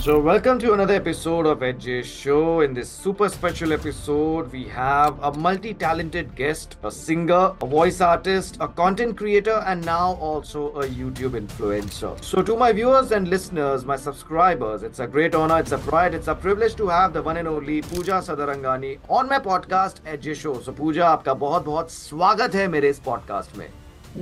So, welcome to another episode of Edge Show. In this super special episode, we have a multi talented guest, a singer, a voice artist, a content creator, and now also a YouTube influencer. So, to my viewers and listeners, my subscribers, it's a great honor, it's a pride, it's a privilege to have the one and only Pooja Sadarangani on my podcast, Edge Show. So, Pooja, आपका बहुत बहुत स्वागत है मेरे इस podcast में.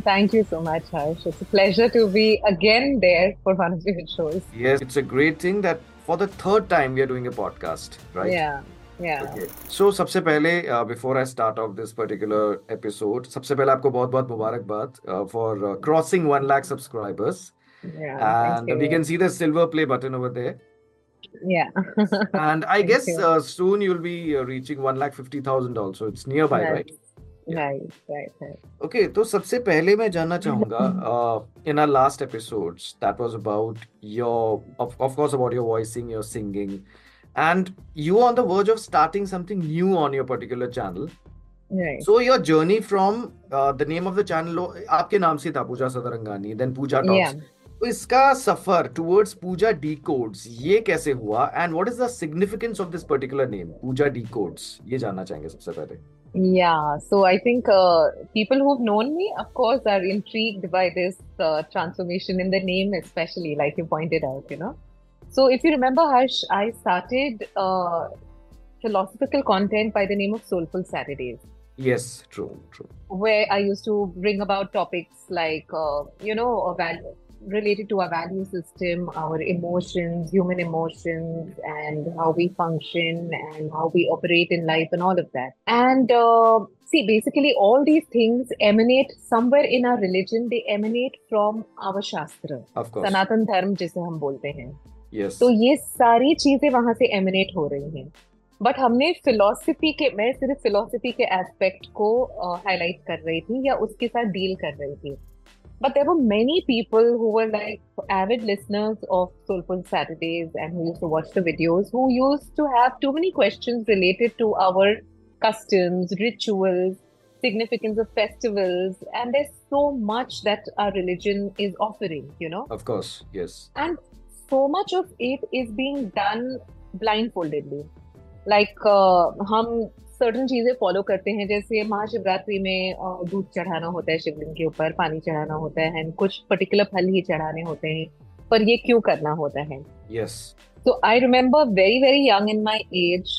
Thank you so much, Harsh. It's a pleasure to be again there for one of your shows. Yes, it's a great thing that for the third time we are doing a podcast, right? Yeah. Yeah. Okay. So सबसे पहले uh, before I start off this particular episode, सबसे पहले आपको बहुत बहुत मुबारकबाद uh, for uh, crossing one lakh subscribers. Yeah. And thank we you. can see the silver play button over there. Yeah. And I Thank guess you. uh, soon you'll be uh, reaching one lakh fifty thousand also. It's nearby, Right. right? Okay, तो सबसे पहले मैं जानना चाहूँगा uh, last episodes that was about your of, of course about your voicing, your singing, and you were on the verge of starting something new on your particular channel. Right. So your journey from uh, the name of the channel आपके नाम से था पूजा सदरंगानी then पूजा talks Yeah. तो इसका सफ़र towards पूजा decodes ये कैसे हुआ and what is the significance of this particular name Puja decodes ये जानना चाहेंगे सबसे पहले Yeah. So I think uh, people who've known me, of course, are intrigued by this uh, transformation in the name, especially like you pointed out, you know. So if you remember, Harsh, I started uh, philosophical content by the name of Soulful Saturdays. yes true true where I used to bring about topics like, uh, you know, a val- related to our value system, our emotions, human emotions, and how we function and how we operate in life and all of that. And uh, see, basically, all these things emanate somewhere in our religion, they emanate from our Shastra, of course Sanatan Dharma, जिसे हम बोलते हैं yes तो ये सारी चीज़ें वहाँ से एमिनेट हो रही हैं बट हमने फिलोसफी के मैं सिर्फ़ फिलोसफी के एस्पेक्ट को हाईलाइट uh, कर रही थी या उसके साथ डील कर रही थी But there were many people who were like avid listeners of Soulful Saturdays and who used to watch the videos who used to have too many questions related to our customs, rituals, significance of festivals and there's so much that our religion is offering you know? Of course yes. And so much of it is being done blindfoldedly. Like uh, hum certain चीज़ें follow करते हैं जैसे महाशिवरात्रि में uh, दूध चढ़ाना होता है शिवलिंग के ऊपर पानी चढ़ाना होता है and कुछ पर्टिकुलर फल ही चढ़ाने होते हैं पर ये क्यों करना होता है yes So I remember very, very young in my age,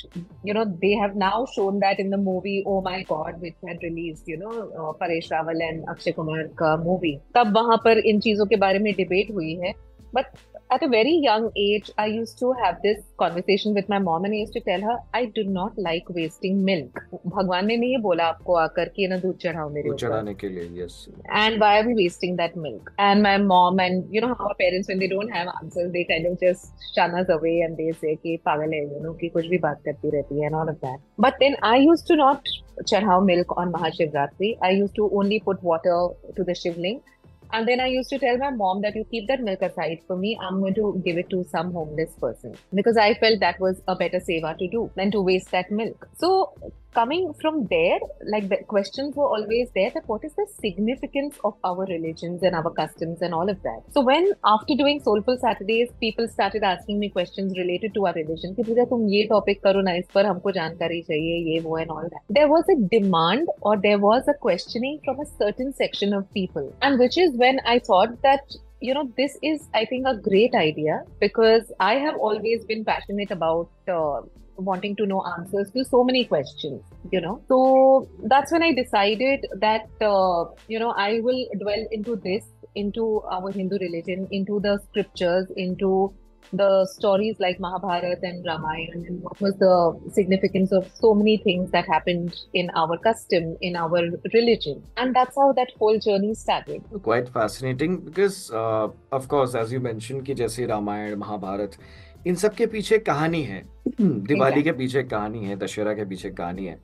you know, they have now shown that in the movie Oh My God, which had released, you know, uh, Paresh Rawal and Akshay Kumar का movie. तब वहाँ पर इन चीज़ों के बारे में debate हुई है But at a very young age, I used to have this conversation with my mom and I used to tell her, I do not like wasting milk. भगवान ने नहीं ये बोला आपको आकर कि ना दूध चढ़ाओ मेरे वो ऊपर चढ़ाने के लिए yes and why are we wasting that milk? And my mom and you know how our parents when they don't have answers, they kind of just shun us away and they say कि पागल है you know कि कुछ भी बात करती रहती है and all of that. But then I used to not चढ़ाओ milk on Mahashivratri. I used to only put water to the shivling. And then I used to tell my mom that you keep that milk aside for me. I'm going to give it to some homeless person because I felt that was a better seva to do than to waste that milk. So coming from there, like the questions were always there that what is the significance of our religions and our customs and all of that. So when after doing Soulful Saturdays, people started asking me questions related to our religion, कि पूजा तुम ये topic करो ना इस पर हमको जानकारी चाहिए ये वो and all that. There was a demand or there was a questioning from a certain section of people, and which is when I thought that you know this is i think a great idea because i have always been passionate about uh, wanting to know answers to so many questions you know. So that's when i decided that uh, you know i will dwell into this into our hindu religion into the scriptures into the stories like Mahabharata and Ramayana and what was the significance of so many things that happened in our custom, in our religion. And that's how that whole journey started. quite fascinating because uh, of course as you mentioned कि जैसे रामायण महाभारत इन सब के पीछे कहानी है दिवाली के पीछे कहानी है दशहरा के पीछे कहानी है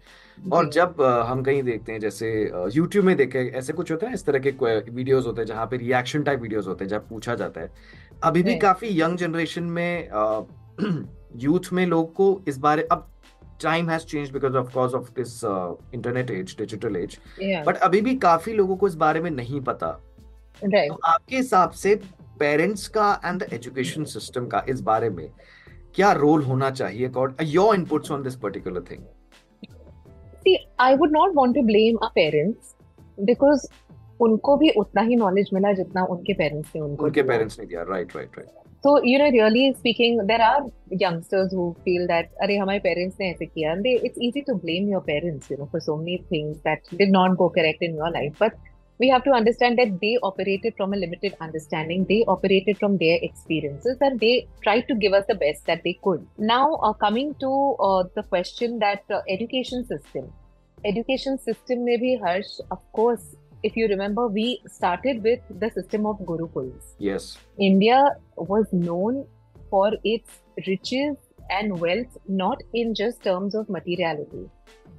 और जब हम कहीं देखते हैं जैसे यूट्यूब में देखे ऐसे कुछ होता है इस तरह के वीडियोस होते हैं जहाँ पे रिएक्शन टाइप वीडियोस होते हैं जब पूछा जाता है अभी भी। काफ़ी यंग जनरेशन में यूथ में लोग को इस बारे अब time has change because of cause of this internet age digital age but अभी भी काफ़ी लोगों को इस बारे में नहीं पता right. तो आपके हिसाब से पेरेंट्स का एंड द एजुकेशन सिस्टम का इस बारे में क्या रोल होना चाहिए accord your inputs on this particular thing See, I would not want to blame our parents because उनको भी उतना ही नॉलेज मिला जितना उनके पेरेंट्स ने उनको उनके पेरेंट्स ने दिया राइट राइट राइट तो you know really speaking there are youngsters who feel that अरे हमारे पेरेंट्स ने ऐसे किया. And it's easy to blame your parents you know for so many things that did not go correct in your life but we have to understand that they operated from a limited understanding they operated from their experiences and they try to give us the best that they could now coming to the question that education system education system में भी Harsh of course If you remember, we started with the system of Gurukuls. yes India was known for its riches and wealth, not in just terms of materiality,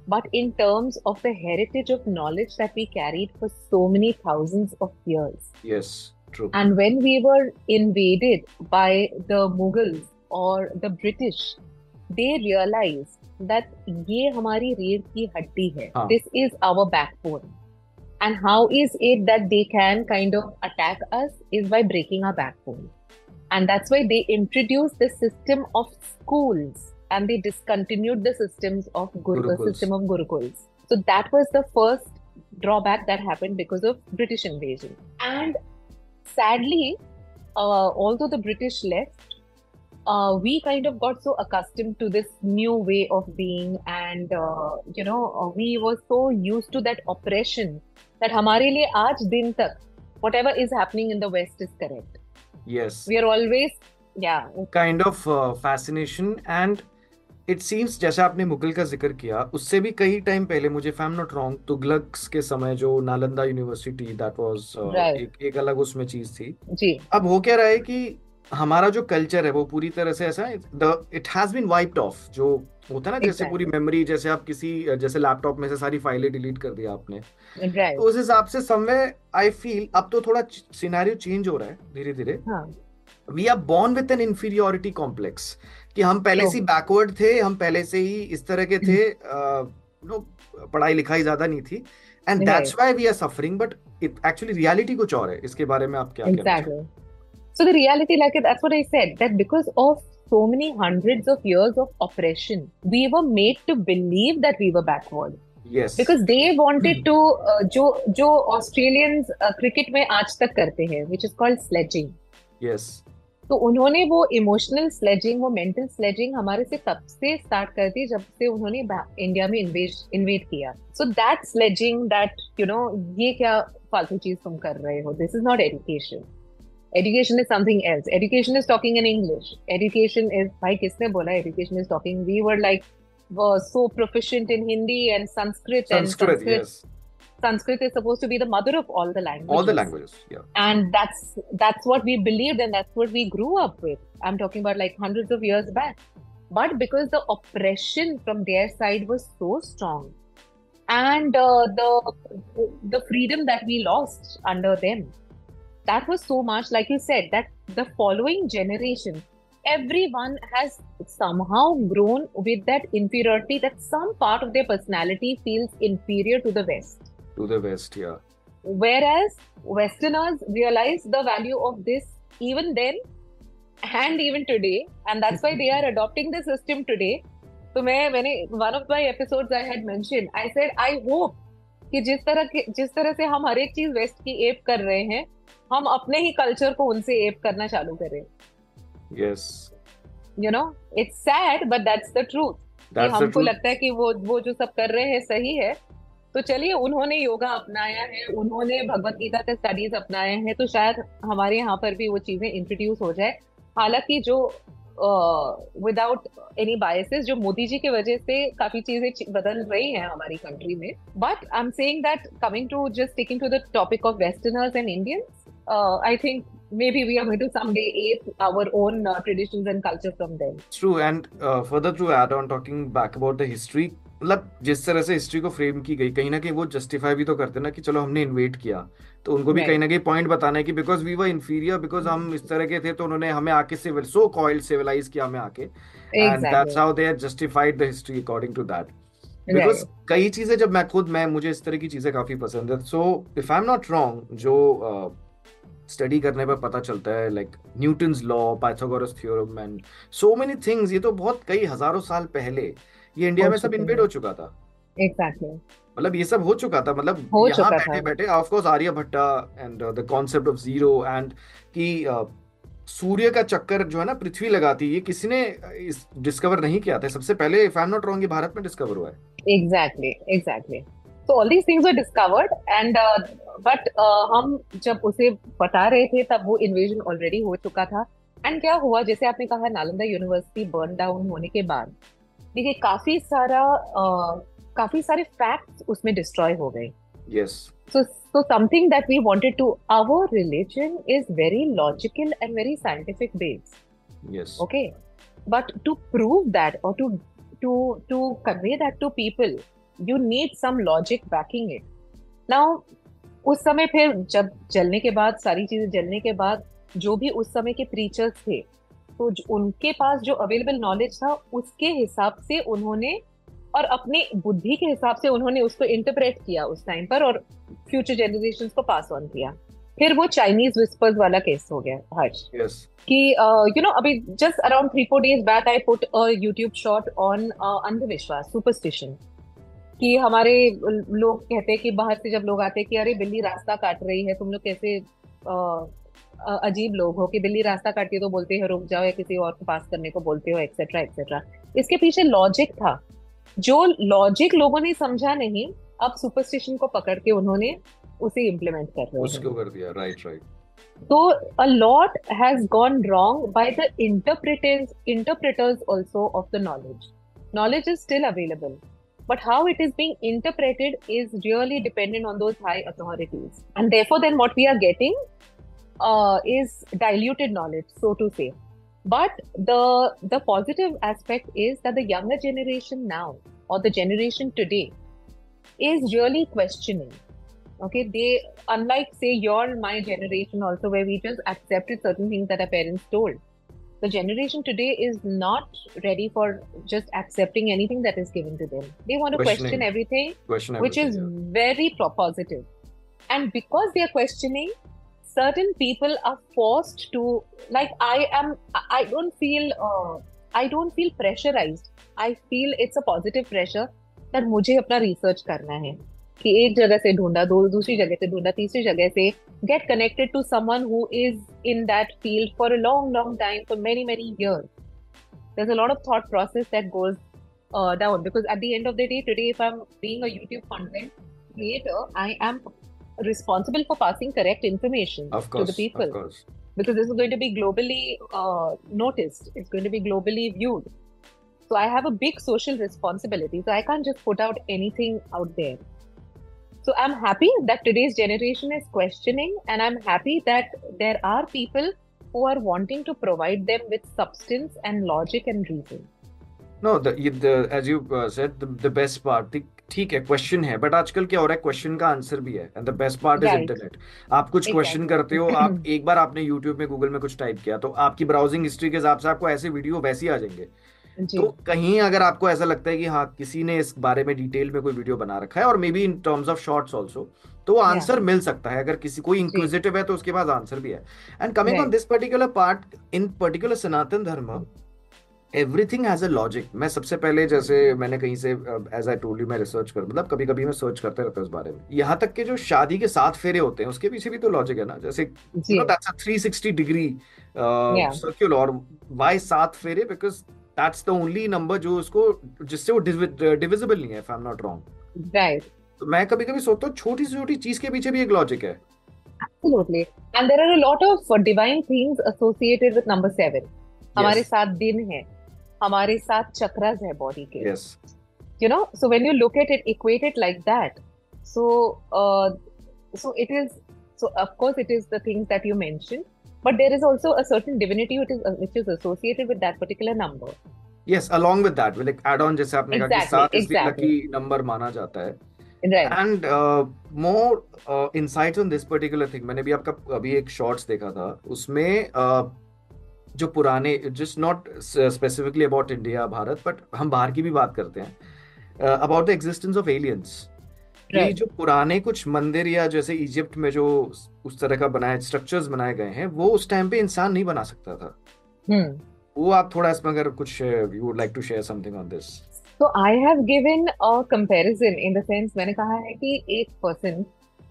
but in terms of the heritage of knowledge that we carried for so many thousands of years. yes true And when we were invaded by the Mughals or the British, they realized that ये हमारी रीढ़ की हड्डी है. हाँ. This is our backbone. And how is it that they can kind of attack us is by breaking our backbone. And that's why they introduced the system of schools and they discontinued the systems of guru, Gurukuls. system of gurukuls. So that was the first drawback that happened because of British invasion. And sadly, uh, although the British left, uh, we kind of got so accustomed to this new way of being, and uh, you know, uh, we were so used to that oppression that हमारे लिए आज दिन तक whatever is happening in the West is correct. yes. We are always, yeah, kind of fascination and it seems जैसे आपने मुगल का ज़िक्र किया उससे भी कई टाइम पहले मुझे एम नॉट रॉन्ग तुगलक्स के समय जो नालंदा यूनिवर्सिटी दैट वाज एक एक अलग उसमें चीज़ थी। जी। अब हो क्या रहा है कि हमारा जो कल्चर है वो पूरी तरह से ऐसा the it has been wiped off जो होता है ना जैसे पूरी मेमोरी जैसे आप किसी जैसे लैपटॉप में से सारी फाइलें डिलीट कर दिया आपने। Right, तो उस हिसाब से समवे आई फील अब तो थोड़ा सिनेरियो चेंज हो रहा है धीरे धीरे हाँ। We are born with an inferiority complex कि हम पहले से बैकवर्ड थे हम पहले से ही इस तरह के थे नो पढ़ाई लिखाई ज़्यादा नहीं थी। And that's why we are suffering but it actually reality कुछ और है। इसके बारे में आप क्या कहना चाहेंगे Exactly. So the reality, like that's what I said, that because of so many hundreds of years of oppression, we were made to believe that we were backward yes because they wanted to uh, जो जो Australians uh, cricket में आज तक करते हैं, which is called sledging. Yes तो उन्होंने वो इमोशनल स्लेजिंग वो मेंटल स्लेजिंग हमारे से तब से स्टार्ट कर दी जब से उन्होंने इंडिया में इन्वेट किया so that sledging that you know ये क्या फालतू चीज़ तुम कर रहे हो this is not education Education is something else. Education is talking in English. Education is by bola education is talking. We were like were so proficient in Hindi and Sanskrit, Sanskrit and Sanskrit. Yes. Sanskrit is supposed to be the mother of all the languages. All the languages, yeah. And that's that's what we believed and that's what we grew up with. I'm talking about like hundreds of years back. But because the oppression from their side was so strong, and uh, the the freedom that we lost under them, that was so much, like you said, that the following generation, everyone has somehow grown with that inferiority that some part of their personality feels inferior to the West. To the West, yeah. Whereas Westerners realize the value of this even then and even today, and that's why they are adopting the system today. So, when one of my episodes I had mentioned, I said, I hope कि जिस तरह के जिस तरह से हम हर एक चीज़ वेस्ट की एप कर रहे हैं हम अपने ही कल्चर को उनसे एप करना चालू करें yes you know it's sad but that's the truth हमको लगता है कि वो वो जो सब कर रहे हैं सही है। तो चलिए उन्होंने योगा अपनाया है उन्होंने भगवत गीता के स्टडीज़ अपनाए हैं तो शायद हमारे यहाँ पर भी वो चीज़ें इंट्रोड्यूस हो जाए। हालाँकि जो विदाउट एनी बायसेस जो मोदी जी की वजह से काफ़ी चीज़ें बदल रही हैं हमारी कंट्री में. But I am saying that coming to just taking to the topic of westerners and Indians I think maybe we are to someday ape our own uh, traditions and culture from them. True and further to add on talking back about the history मतलब जिस तरह से history को frame की गई कहीं ना कहीं वो जस्टिफाई भी तो करते ना कि चलो हमने इन्वेट किया। तो उनको भी कहीं ना कहीं पॉइंट बताना है कि because we were inferior because हम इस तरह के थे तो उन्होंने हमें आके सिविल सो कॉइल्ड सिविलाइज किया हमें आके। And that's how they justified the history according to that because कई चीज़ें जब मैं खुद मैं मुझे इस तरह की चीज़ें काफ़ी पसंद है। So if I am not wrong जो स्टडी करने पर पता चलता है like Newton's law Pythagoras theorem and so many things ये तो बहुत कई हज़ारों साल पहले ये इंडिया में सब इन्वेड हो। चुका था। एग्जैक्टली मतलब ये सब हो चुका था मतलब हो यहाँ बैठे बैठे of course Aryabhatta and the concept of zero and कि uh, सूर्य का चक्कर जो है ना पृथ्वी लगाती है ये किसी ने इस डिस्कवर नहीं किया था। सबसे पहले if I am not wrong ये भारत में डिस्कवर हुआ है। एग्जैक्टली एग्जैक्टली तो all these things were discovered and but हम जब उसे बता रहे थे तब वो इन्वेजन ऑलरेडी हो चुका था। एंड क्या हुआ? जैसे आपने कहा नालंदा यूनिवर्सिटी बर्न डाउन होने के बाद देखिए काफ़ी सारा uh, काफ़ी सारे फैक्ट्स उसमें डिस्ट्रॉय हो गए yes So, so something that we wanted to, our religion is very logical and very scientific based. Yes Okay. But to prove that or to to to convey that to people, you need some logic backing it. Now, उस समय फिर जब जलने के बाद सारी चीज़ें जलने के बाद जो भी उस समय के प्रीचर्स थे तो उनके पास जो अवेलेबल नॉलेज था उसके हिसाब से उन्होंने और अपने बुद्धि के हिसाब से उन्होंने उसको इंटरप्रेट किया उस टाइम पर और फ्यूचर जनरेशन को पास ऑन किया। फिर वो चाइनीज़ विस्पर्स वाला केस हो गया हर्ष। यस कि यू नो अभी just around three four days back I put a YouTube short on अंधविश्वास सुपरस्टिशन कि हमारे लोग कहते हैं कि बाहर से जब लोग आते हैं कि अरे बिल्ली रास्ता काट रही है तुम लोग कैसे अजीब लोग हो कि बिल्ली रास्ता काटती है तो बोलते हो रुक जाओ या किसी और को पास करने को बोलते हो एक्सेट्रा एक्सेट्रा इसके पीछे लॉजिक था। जो लॉजिक लोगों ने समझा नहीं अब सुपरस्टिशन को पकड़ के उन्होंने उसे इम्प्लीमेंट कर तो a lot has gone wrong by the interpretance interpreters also of the knowledge knowledge is still available but how it is being interpreted is really dependent on those high authorities and therefore then what we are getting uh, is diluted knowledge, so to say. But the the positive aspect is that the younger generation now, or the generation today, is really questioning. Okay, they unlike say your my generation also where we just accepted certain things that our parents told. The generation today is not ready for just accepting anything that is given to them. They want to question everything, question everything which is yeah. very positive. And because they are questioning, certain people are forced to like i am i I don't feel uh, i don't feel pressurized i feel it's a positive pressure that मुझे अपना research करना है कि एक जगह से ढूंढा दो दूसरी जगह से ढूंढा तीसरी जगह से get connected to someone who is in that field for a long long time for many many years there's a lot of thought process that goes uh, down because at the end of the day today if i'm being a youtube content creator i am responsible for passing correct information of to the people of course. Because this is going to be globally uh, noticed. It's going to be globally viewed. So i have a big social responsibility. So i can't just put out anything out there. So i'm happy that today's generation is questioning and i'm happy that there are people who are wanting to provide them with substance and logic and reason. No, the, the as you uh, said, the, the best part, the, ठीक है question है but आजकल क्या हो रहा है question का answer भी है and the best part is internet आप कुछ क्वेश्चन Exactly. करते हो आप एक बार आपने यूट्यूब में गूगल में कुछ टाइप किया तो आपकी ब्राउजिंग हिस्ट्री के हिसाब से आपको ऐसे वीडियो वैसे ही आ जाएँगे। जी। तो कहीं अगर आपको ऐसा लगता है कि हाँ किसी ने इस बारे में डिटेल में कोई वीडियो बना रखा है और maybe in terms of shorts also तो आंसर मिल सकता है अगर किसी कोई इंक्विजिटिव है तो उसके पास आंसर भी है। And coming on this particular part in particular Sanatan Dharma everything has a logic मैं सबसे पहले जैसे मैंने कहीं से एज आई टोल्ड यू मैं रिसर्च कर मतलब कभी कभी मैं सर्च करते रहता हूँ इस बारे में। यहाँ तक के जो शादी के साथ फेरे होते हैं उसके पीछे भी तो लॉजिक है ना। जैसे जी। you know that's a 360 degree uh, Yeah. circular और why सात फेरे? Because that's the only number जो उसको जिससे वो डिविजिबल नहीं है if I'm not wrong right. तो मैं कभी कभी सोचता हूँ छोटी से छोटी चीज़ के पीछे भी एक लॉजिक है। Absolutely. And there are a lot of uh, divine things associated with number seven. Yes. हमारे साथ दिन है। हमारे साथ चक्रास है बॉडी के yes you know so when you look at it equate it like that so uh, so it is so of course it is the things that but there is also a certain divinity which is uh, which is associated with that particular number yes along with that like add on जैसे आपने कहा कि Exactly, सात exactly. Lucky number माना जाता है right and more insights on this particular thing मैंने भी आपका अभी एक शॉर्ट्स देखा था उसमें uh, जो पुराने just not specifically about India Bharat but हम बाहर की भी बात करते हैं about the existence of aliens right. जो पुराने कुछ मंदिर या जैसे इजिप्ट में जो उस तरह का बनाए स्ट्रक्चर्स बनाए गए हैं वो उस टाइम पे इंसान नहीं बना सकता था। hmm वो आप थोड़ा इसमें अगर कुछ you would like to share something on this So I have given a comparison in the sense मैंने कहा है कि एक पर्सन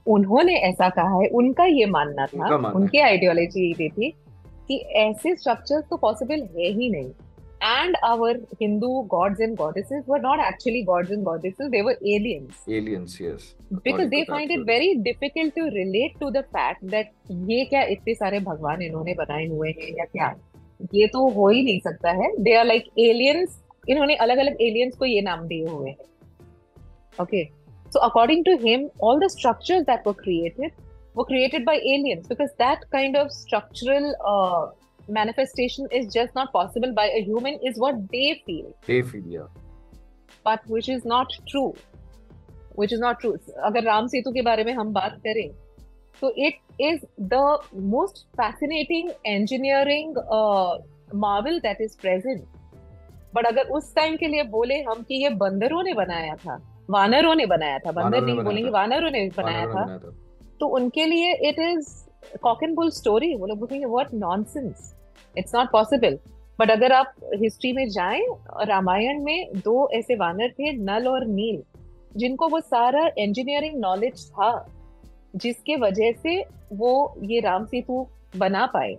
उन्होंने ऐसा कहा है उनका ये मानना था मानना उनकी आइडियोलॉजी ये थी कि ऐसे स्ट्रक्चर्स तो पॉसिबल है ही नहीं. And our Hindu gods and goddesses were not actually gods and goddesses they were aliens aliens yes because they find it very difficult to relate to the fact that ये क्या इतने सारे भगवान इन्होंने बनाए हुए हैं या क्या? ये तो हो ही नहीं सकता है. दे आर लाइक एलियंस इन्होंने अलग अलग एलियंस को ये नाम दिए हुए हैं. Okay so according to him all the structures that were created were created by aliens because that kind of structural uh, manifestation is just not possible by a human is what they feel they feel yeah but which is not true which is not true अगर राम सेतु के बारे में हम बात करें तो it is the most fascinating engineering uh, marvel that is present but अगर उस टाइम के लिए बोले हम कि ये बंदरों ने बनाया था वानरों ने बनाया था बंदर नहीं बोलेंगे वानरों ने बनाया था तो उनके लिए it is cock and bull story वो लोग बोलेंगे what nonsense it's not possible but अगर आप हिस्ट्री में जाएँ रामायण में दो ऐसे वानर थे नल और नील जिनको वो सारा इंजीनियरिंग नॉलेज था जिसके वजह से वो ये राम सेतु बना पाए।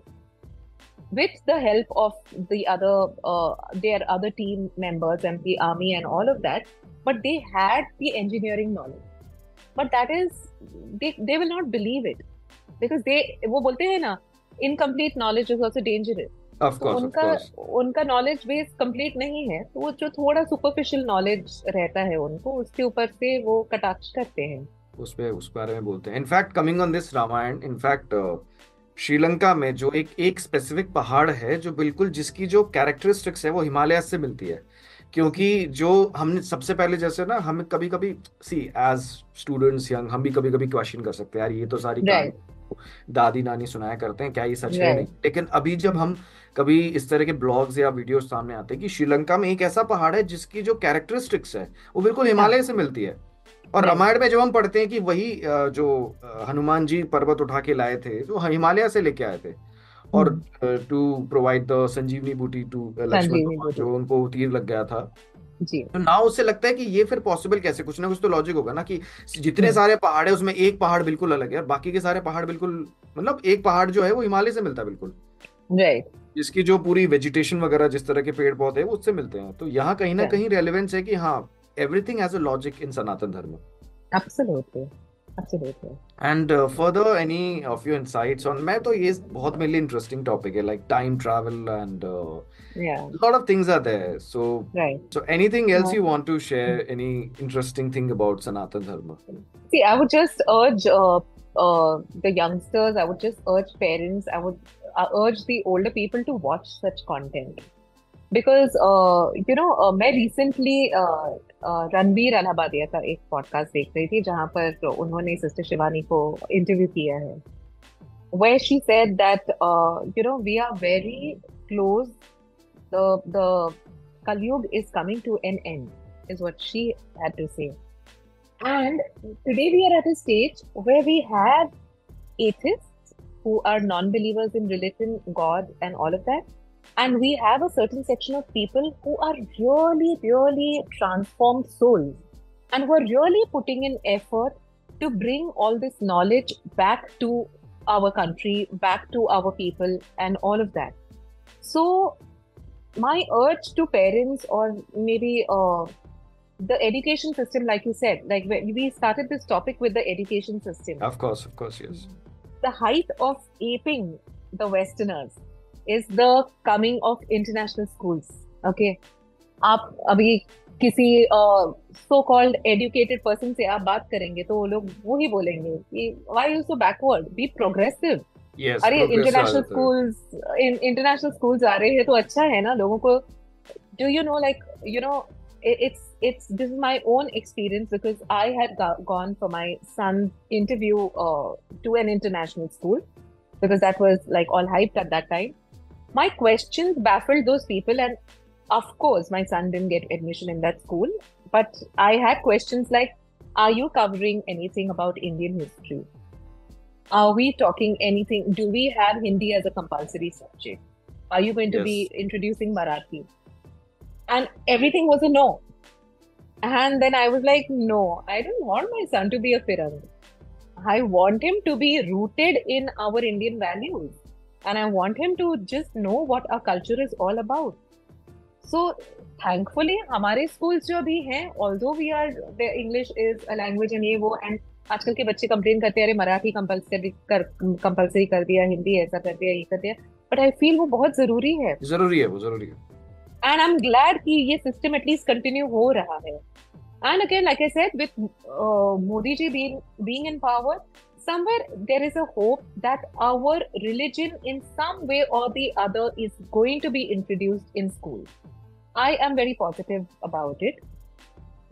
With the help of the other uh, their other team members and army and all of that but they had the engineering knowledge. But that is they they will not believe it. Because they वो बोलते हैं ना incomplete knowledge is also dangerous. Of तो course of उनका उनका knowledge base complete नहीं है तो वो जो थोड़ा सुपरफिशियल नॉलेज रहता है उनको उसके ऊपर से वो कटाक्ष करते हैं। उस पे उस बारे में बोलते हैं। In fact coming on this Ramayana in fact Sri Lanka में जो एक एक स्पेसिफिक पहाड़ है जो बिल्कुल जिसकी जो कैरेक्टरिस्टिक्स है वो हिमालय से मिलती है। क्योंकि जो हमने सबसे पहले जैसे ना हम कभी कभी सी एज स्टूडेंट्स यंग हम भी कभी कभी क्वेश्चन कर सकते हैं यार ये तो सारी दादी नानी सुनाया करते हैं क्या ये सच है नहीं? लेकिन अभी जब हम कभी इस तरह के ब्लॉग्स या वीडियोस सामने आते हैं कि श्रीलंका में एक ऐसा पहाड़ है जिसकी जो कैरेक्टरिस्टिक्स है वो बिल्कुल हाँ। हिमालय से मिलती है। और रामायण में जब हम पढ़ते हैं कि वही जो हनुमान जी पर्वत उठा के लाए थे जो हिमालय से लेके आए थे और to provide the Sanjeevani booti to Lakshman जो उनको तीर लग गया था। जी। तो नाउ उससे लगता है कि ये फिर पॉसिबल कैसे? कुछ ना कुछ तो लॉजिक होगा ना कि जितने हम्म। सारे पहाड़ है उसमें एक पहाड़ बिल्कुल अलग है और बाकी के सारे पहाड़ बिल्कुल मतलब एक पहाड़ जो है वो हिमालय से मिलता है बिल्कुल। राइट जिसकी जो पूरी वेजिटेशन वगैरह जिस तरह के पेड़ पौधे हैं वो उससे मिलते हैं। तो यहाँ कहीं ना कहीं रेलिवेंस है कि हाँ everything has a logic in Sanatan Dharma. absolutely absolutely and further any of your insights on मैं तो ये बहुत मेरे लिए इंटरेस्टिंग टॉपिक है like time travel and yeah lot of things are there so right so anything else Uh, you want to share any interesting thing about sanatan dharma See, I would just urge uh, uh, the youngsters, I would just urge parents, I would uh, urge the older people to watch such content. Because, uh, you know, uh, मैं recently uh, uh, Ranbir Allahbadia का एक podcast देख रही थी, जहाँ पर उन्होंने sister Shivani को इंटरव्यू किया है। Way she said that you know we are very close the Kalyug is coming to an end is what she had to say and today we are at a stage where we have atheist who are non believers in religion god and all of that And we have a certain section of people who are really, really transformed souls and who are really putting in effort to bring all this knowledge back to our country, back to our people, and all of that. So, my urge to parents or maybe uh, the education system, like you said, like we started this topic with the education system, of course of course yes the height of aping the Westerners is the coming of international schools. Okay, आप अभी किसी so called educated person से आप बात करेंगे तो वो लोग वो ही बोलेंगे कि why you so backward be progressive yes अरे progress आ इंटरनेशनल जाता है स्कूल्स इंटरनेशनल स्कूल्स आ रहे हैं तो अच्छा है ना लोगों को do you know like you know it, it's it's this is my own experience because i had go- gone for my son's interview uh, to an international school because that was like all hyped at that time my questions baffled those people and of course my son didn't get admission in that school but i had questions like are you covering anything about Indian history? Are we talking anything? Do we have Hindi as a compulsory subject? Are you going to yes. be introducing Marathi? And everything was a no. And then I was like, no, I don't want my son to be a Firang. I want him to be rooted in our Indian values. And I want him to just know what our culture is all about. So thankfully, हमारे schools जो भी हैं although we are the English is a language and ये वो and आजकल के बच्चे complain करते हैं अरे मराठी कंपलसरी कर कंपलसरी कर दिया हिंदी ऐसा कर दिया ये कर दिया. बट आई फील वो बहुत ज़रूरी है। ज़रूरी है वो ज़रूरी है। एंड आई एम ग्लैड कि ये सिस्टम एटलीस्ट कंटिन्यू हो रहा है। And again like I said with Modi ji being being in power somewhere there is a hope that our religion in some way or the other is going to be introduced in school i am very positive about it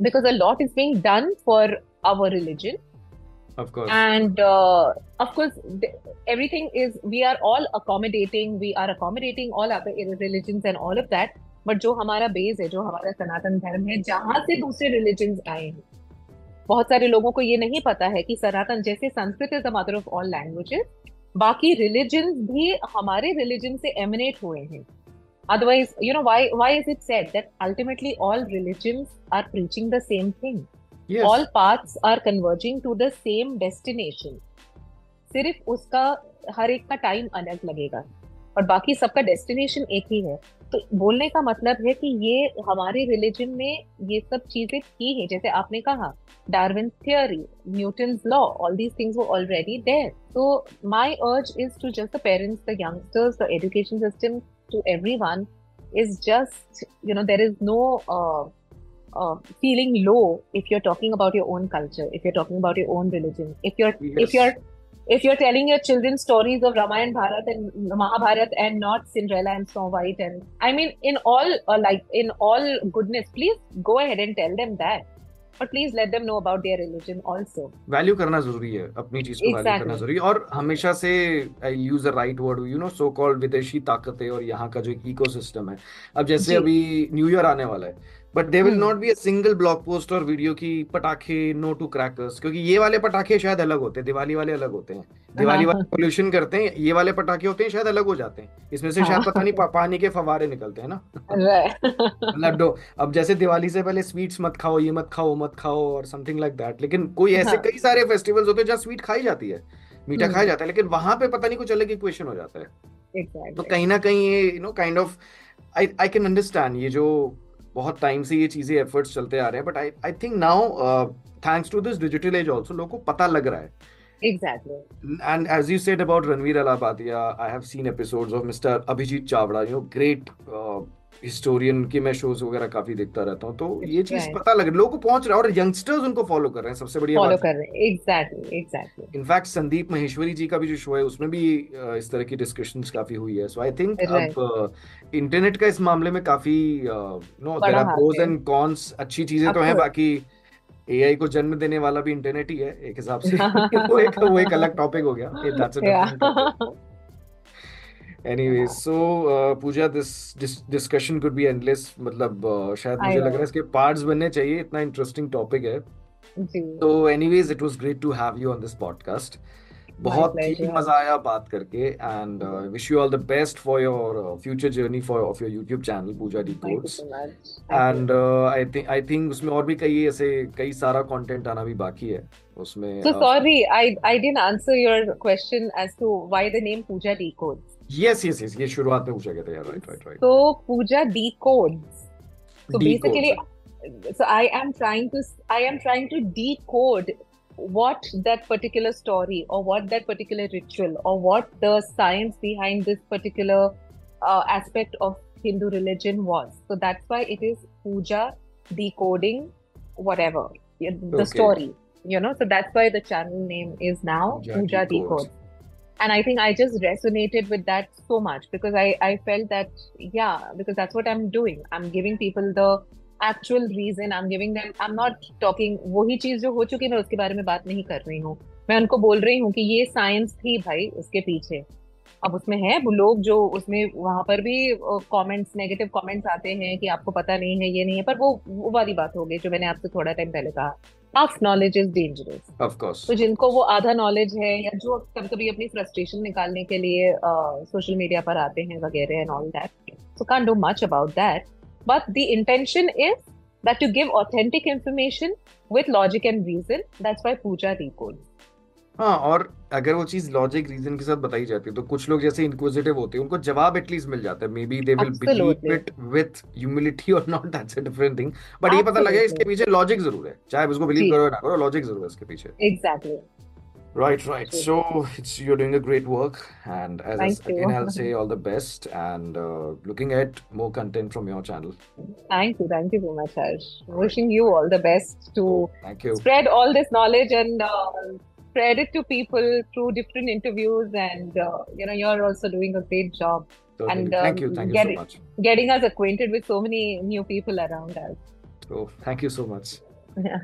because a lot is being done for our religion of course and uh, of course everything is we are all accommodating we are accommodating all other religions and all of that but जो हमारा base है जो हमारा सनातन धर्म है जहां से दूसरे रिलीजन आए हैं बहुत सारे लोगों को ये नहीं पता है कि सनातन जैसे Sanskrit is the mother of all languages बाकी रिलीजन भी हमारे रिलीजन से एमिनेट हुए हैं। Otherwise you know why why is it said that ultimately all religion are preaching the same thing all parts are converging to the same destination सिर्फ़ उसका हर एक का टाइम अलग लगेगा। और बाकी सबका डेस्टिनेशन एक ही है। तो बोलने का मतलब है कि ये हमारे रिलीजन में ये सब चीज़ें की है जैसे आपने कहा Darwin theory Newton law all these things already there तो my urge is to just the parents the youngsters the education system to everyone is just you know there is no if feeling low if you're talking about your if you are you're talking about your own religion, if you're yes. if you're if you're telling your children stories of Ramayana, Bharat, and Mahabharat, and not Cinderella and Snow White, and I mean, in all uh, like in all goodness, please go ahead and tell them that. But please let them know about their religion also. Value करना ज़रूरी है अपनी चीज़ को value करना ज़रूरी है और हमेशा से use a right word you know so called विदेशी ताकतें और यहाँ का जो इकोसिस्टम है अब जैसे अभी न्यू ईयर आने वाला है but they will not be a single blog post और वीडियो की पटाखे नो टू क्रैकर्स क्योंकि ये वाले पटाखे शायद अलग होते हैं दिवाली वाले अलग होते हैं। दिवाली वाले पोल्यूशन करते हैं ये वाले पटाखे होते हैं शायद अलग हो जाते हैं। इसमें से शायद पता नहीं पानी के फवारे निकलते हैं ना। लड्डो। अब जैसे दिवाली से पहले स्वीट्स मत खाओ ये मत खाओ मत खाओ और समथिंग लाइक दैट लेकिन कोई ऐसे हाँ। कई सारे फेस्टिवल्स होते हैं जहाँ स्वीट खाई जाती है। मीठा। खाया जाता है लेकिन वहाँ पे पता नहीं कुछ अलग इक्वेशन हो जाता है। तो कहीं ना कहीं ये you know kind of I I can understand ये जो बहुत टाइम से ये चीज़ें एफर्ट्स चलते आ रहे हैं but I I think now thanks to this digital age also लोगों को पता लग रहा है Exactly. And as you said about Ranveer Alabadia, I have seen episodes of Mr. Abhijit Chavda, you know, great uh, historian की मैं shows वगैरह काफ़ी देखता रहता हूँ तो ये चीज़ पता लग लोगों को पहुँच रहा है और यंगस्टर्स उनको फॉलो कर रहे हैं सबसे बढ़िया फॉलो कर रहे हैं। Exactly exactly in fact Sandeep Maheshwari ji का भी जो शो है उसमें भी इस तरह की डिस्कशन काफ़ी हुई है। सो आई थिंक अब इंटरनेट का इस मामले में काफ़ी no there are pros and cons अच्छी चीज़ें तो हैं बाकी एआई को जन्म देने वाला भी इंटरनेट ही है एक हिसाब से। वो एक वो एक अलग टॉपिक हो गया। That's a Anyway, so uh, Pooja, this, this discussion could be endless. मतलब uh, शायद मुझे लग रहा है इसके parts बनने चाहिए इतना interesting topic है. So, anyways, it was great to have you on this podcast. बहुत ही मज़ा आया बात करके and wish you all the best for your future journey for of your YouTube channel Pooja decodes and I think I think उसमें और भी कई ऐसे कई सारा कंटेंट आना भी बाकी है उसमें so sorry I I didn't answer your question as to why the name Pooja decodes yes yes yes ये शुरुआत में पूछा गया था यार राइट राइट राइट तो पूजा decodes so basically so i am trying to i am trying to decode what that particular story or what that particular ritual or what the science behind this particular uh, aspect of hindu religion was so that's why it is puja decoding whatever the okay. story you know so that's why the channel name is now puja, puja decodes. decodes and i think i just resonated with that so much because i i felt that yeah because that's what i'm doing i'm giving people the actual reason i'm giving them i'm not talking वही चीज जो हो चुकी मैं उसके बारे में बात नहीं कर रही हूँ मैं उनको बोल रही हूँ कि ये साइंस थी भाई उसके पीछे अब उसमें है वो लोग जो उसमें वहाँ पर भी कमेंट्स नेगेटिव कमेंट्स आते हैं कि आपको पता नहीं है ये नहीं है पर वो वो वाली बात हो गई जो मैंने आपसे थोड़ा टाइम पहले कहा half knowledge is dangerous. Of course. तो जिनको वो आधा नॉलेज है या जो कभी कभी अपनी फ्रस्ट्रेशन निकालने के लिए सोशल मीडिया पर आते हैं वगैरह and all that so can't do much about that but the intention is that you give authentic information with logic and reason. That's why Pooja records. हाँ और अगर वो चीज़ लॉजिक रीजन के साथ बताई जाती है तो कुछ लोग जैसे इनक्विजिटिव होते हैं उनको जवाब एटलीस्ट मिल जाता है। Maybe they will believe it with humility और not that's a different thing but ये पता लगे इसके पीछे लॉजिक ज़रूर है चाहे उसको बिलीव करो ना करो लॉजिक ज़रूर है इसके पीछे। Exactly right right so it's you are doing a great work and as again I will say all the best and looking at more content from your channel thank you thank you so much Harsh wishing you all the best to spread all this knowledge and spread it to people through different interviews, and uh, you know you're also doing a great job. Totally. And um, thank you, thank you get, so much. Getting us acquainted with so many new people around us. So thank you so much. Yeah.